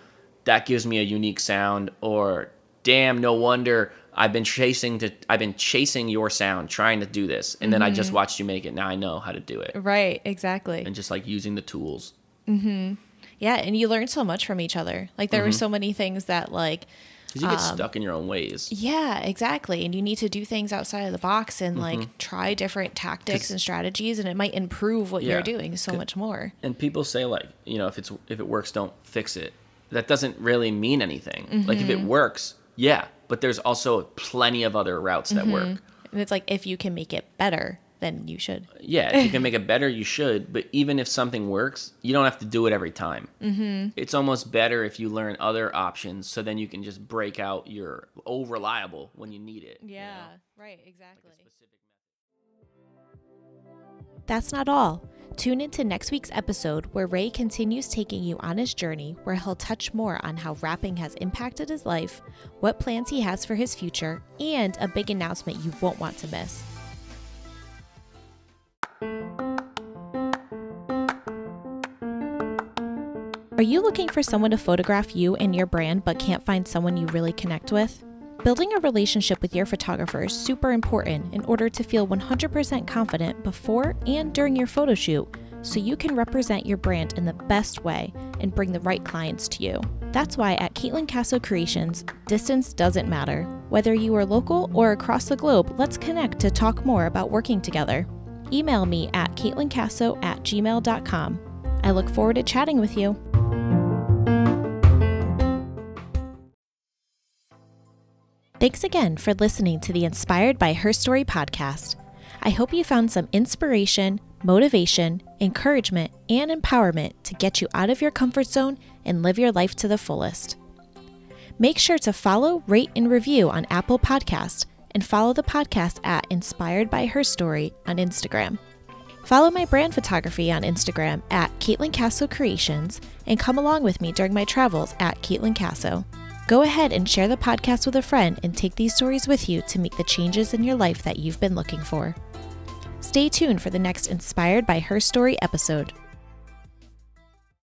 that gives me a unique sound. Or damn, no wonder I've been chasing to I've been chasing your sound, trying to do this, and then I just watched you make it. Now I know how to do it, Right. Exactly. and just like using the tools. Mm-hmm. Yeah. And you learn so much from each other. Like there were so many things that like, Because you get um, stuck in your own ways. Yeah, exactly. And you need to do things outside of the box and like mm-hmm. try different tactics Mm-hmm. and strategies and it might improve what Yeah. you're doing so much more. and people say like you know if it's if it works don't fix it that doesn't really mean anything like if it mm-hmm. works yeah but there's also plenty of other routes that work mm-hmm. And it's like if you can make it better, then you should. yeah if you can make it better you should but even if something works you don't have to do it every time mm-hmm. it's almost better if you learn other options so then you can just break out your oh reliable when you need it you know? right, exactly. That's not all. Tune into next week's episode where Ray continues taking you on his journey, where he'll touch more on how rapping has impacted his life, what plans he has for his future, and a big announcement you won't want to miss. Are you looking for someone to photograph you and your brand but can't find someone you really connect with? Building a relationship with your photographer is super important in order to feel 100% confident before and during your photo shoot, so you can represent your brand in the best way and bring the right clients to you. That's why at Caitlin Casso Creations, distance doesn't matter. Whether you are local or across the globe, let's connect to talk more about working together. Email me at caitlincasso at gmail.com. I look forward to chatting with you. Thanks again for listening to the Inspired by Her Story podcast. I hope you found some inspiration, motivation, encouragement, and empowerment to get you out of your comfort zone and live your life to the fullest. Make sure to follow, rate, and review on Apple Podcasts and follow the podcast at Inspired by Her Story on Instagram. Follow my brand photography on Instagram at Caitlin Casso Creations and come along with me during my travels at Caitlin Casso. Go ahead and share the podcast with a friend and take these stories with you to make the changes in your life that you've been looking for. Stay tuned for the next Inspired by Her Story episode.